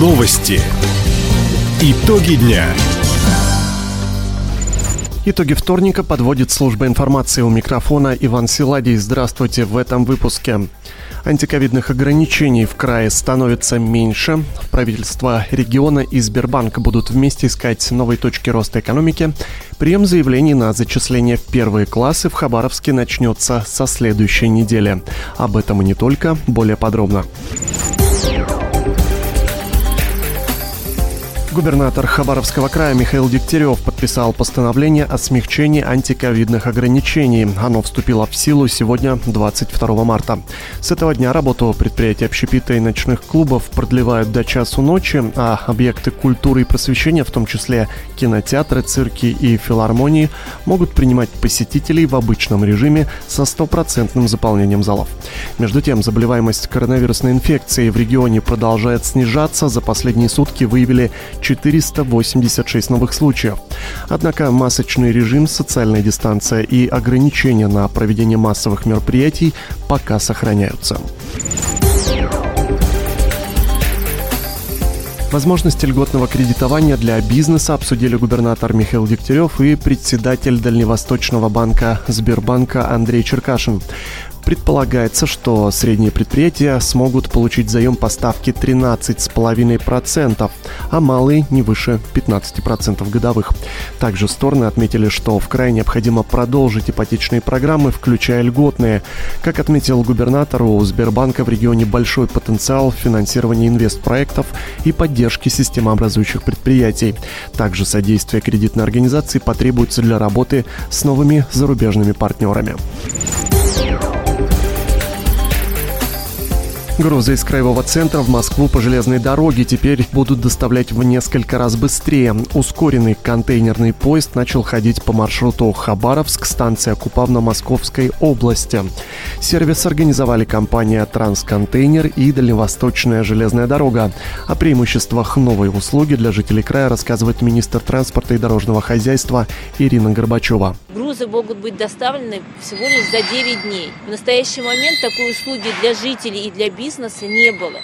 Новости. Итоги дня. Итоги вторника подводит служба информации у микрофона Иван Силадий. Здравствуйте в этом выпуске. Антиковидных ограничений в крае становится меньше. Правительство региона и Сбербанк будут вместе искать новые точки роста экономики. Прием заявлений на зачисление в первые классы в Хабаровске начнется со следующей недели. Об этом и не только, более подробно. Губернатор Хабаровского края Михаил Дегтярев подписал постановление о смягчении антиковидных ограничений. Оно вступило в силу сегодня, 22 марта. С этого дня работу предприятий общепита и ночных клубов продлевают до часу ночи, а объекты культуры и просвещения, в том числе кинотеатры, цирки и филармонии, могут принимать посетителей в обычном режиме со стопроцентным заполнением залов. Между тем, заболеваемость коронавирусной инфекцией в регионе продолжает снижаться. За последние сутки выявили 486 новых случаев. Однако масочный режим, социальная дистанция и ограничения на проведение массовых мероприятий пока сохраняются. Возможности льготного кредитования для бизнеса обсудили губернатор Михаил Дегтярев и председатель Дальневосточного банка Сбербанка Андрей Черкашин. Предполагается, что средние предприятия смогут получить заем по ставке 13,5%, а малые не выше 15% годовых. Также стороны отметили, что в крае необходимо продолжить ипотечные программы, включая льготные. Как отметил губернатор, у Сбербанка в регионе большой потенциал финансирования инвестпроектов и поддержки системообразующих предприятий. Также содействие кредитной организации потребуется для работы с новыми зарубежными партнерами. Грузы из краевого центра в Москву по железной дороге теперь будут доставлять в несколько раз быстрее. Ускоренный контейнерный поезд начал ходить по маршруту Хабаровск, станция Купавна Московской области. Сервис организовали компания «Трансконтейнер» и «Дальневосточная железная дорога». О преимуществах новой услуги для жителей края рассказывает министр транспорта и дорожного хозяйства Ирина Горбачева. Грузы могут быть доставлены всего лишь за 9 дней. В настоящий момент такой услуги для жителей и для бизнеса бизнеса не было.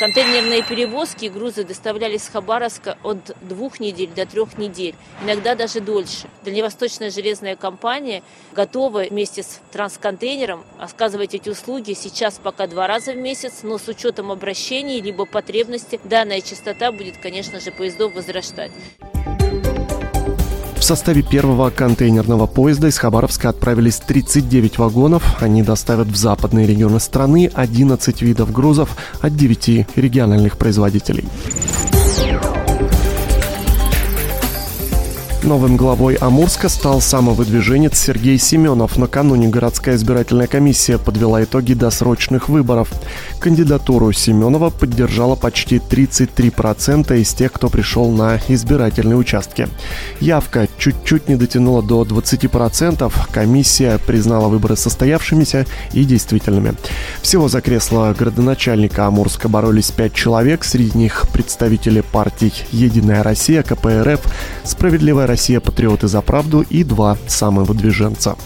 Контейнерные перевозки и грузы доставлялись с Хабаровска от двух недель до трех недель, иногда даже дольше. Дальневосточная железная компания готова вместе с трансконтейнером оказывать эти услуги сейчас пока два раза в месяц, но с учетом обращений либо потребности данная частота будет, конечно же, поездов возрастать. В составе первого контейнерного поезда из Хабаровска отправились 39 вагонов. Они доставят в западные регионы страны 11 видов грузов от 9 региональных производителей. Новым главой Амурска стал самовыдвиженец Сергей Семенов. Накануне городская избирательная комиссия подвела итоги досрочных выборов. Кандидатуру Семенова поддержала почти 33% из тех, кто пришел на избирательные участки. Явка чуть-чуть не дотянула до 20%. Комиссия признала выборы состоявшимися и действительными. Всего за кресло городоначальника Амурска боролись 5 человек. Среди них представители партий «Единая Россия», КПРФ, «Справедливая Россия. Патриоты за правду» и два самовыдвиженца.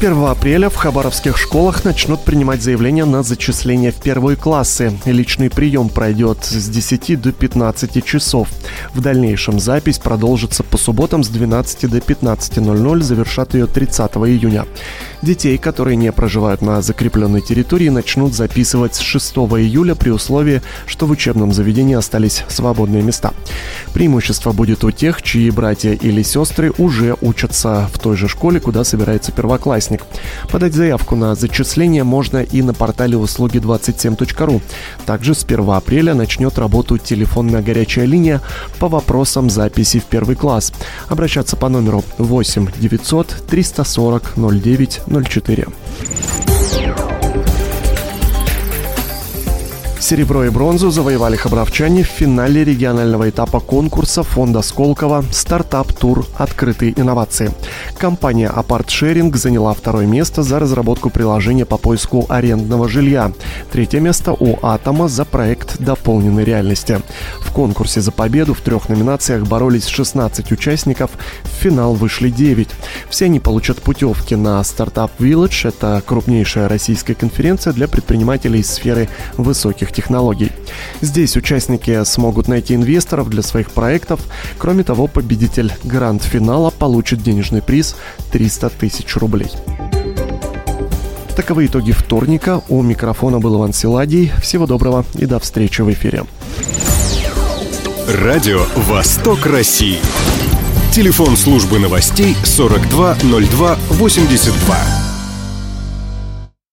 1 апреля в хабаровских школах начнут принимать заявления на зачисление в первые классы. Личный прием пройдет с 10 до 15 часов. В дальнейшем запись продолжится по субботам с 12 до 15.00, завершат ее 30 июня. Детей, которые не проживают на закрепленной территории, начнут записывать с 6 июля при условии, что в учебном заведении остались свободные места. Преимущество будет у тех, чьи братья или сестры уже учатся в той же школе, куда собирается первоклассник. Подать заявку на зачисление можно и на портале услуги 27.ru. Также с 1 апреля начнет работу телефонная горячая линия по вопросам записи в первый класс. Обращаться по номеру 8 900 340 09 04. Серебро и бронзу завоевали хабаровчане в финале регионального этапа конкурса фонда Сколково «Стартап Тур. Открытые инновации». Компания Apart Sharing заняла второе место за разработку приложения по поиску арендного жилья. Третье место у Атома за проект дополненной реальности. В конкурсе за победу в трех номинациях боролись 16 участников, в финал вышли 9. Все они получат путевки на Startup Village. Это крупнейшая российская конференция для предпринимателей из сферы высоких технологий. Здесь участники смогут найти инвесторов для своих проектов. Кроме того, победитель гранд-финала получит денежный приз 300 тысяч рублей. Таковы итоги вторника. У микрофона был Иван Силадий. Всего доброго и до встречи в эфире. Радио «Восток России». Телефон службы новостей 420282.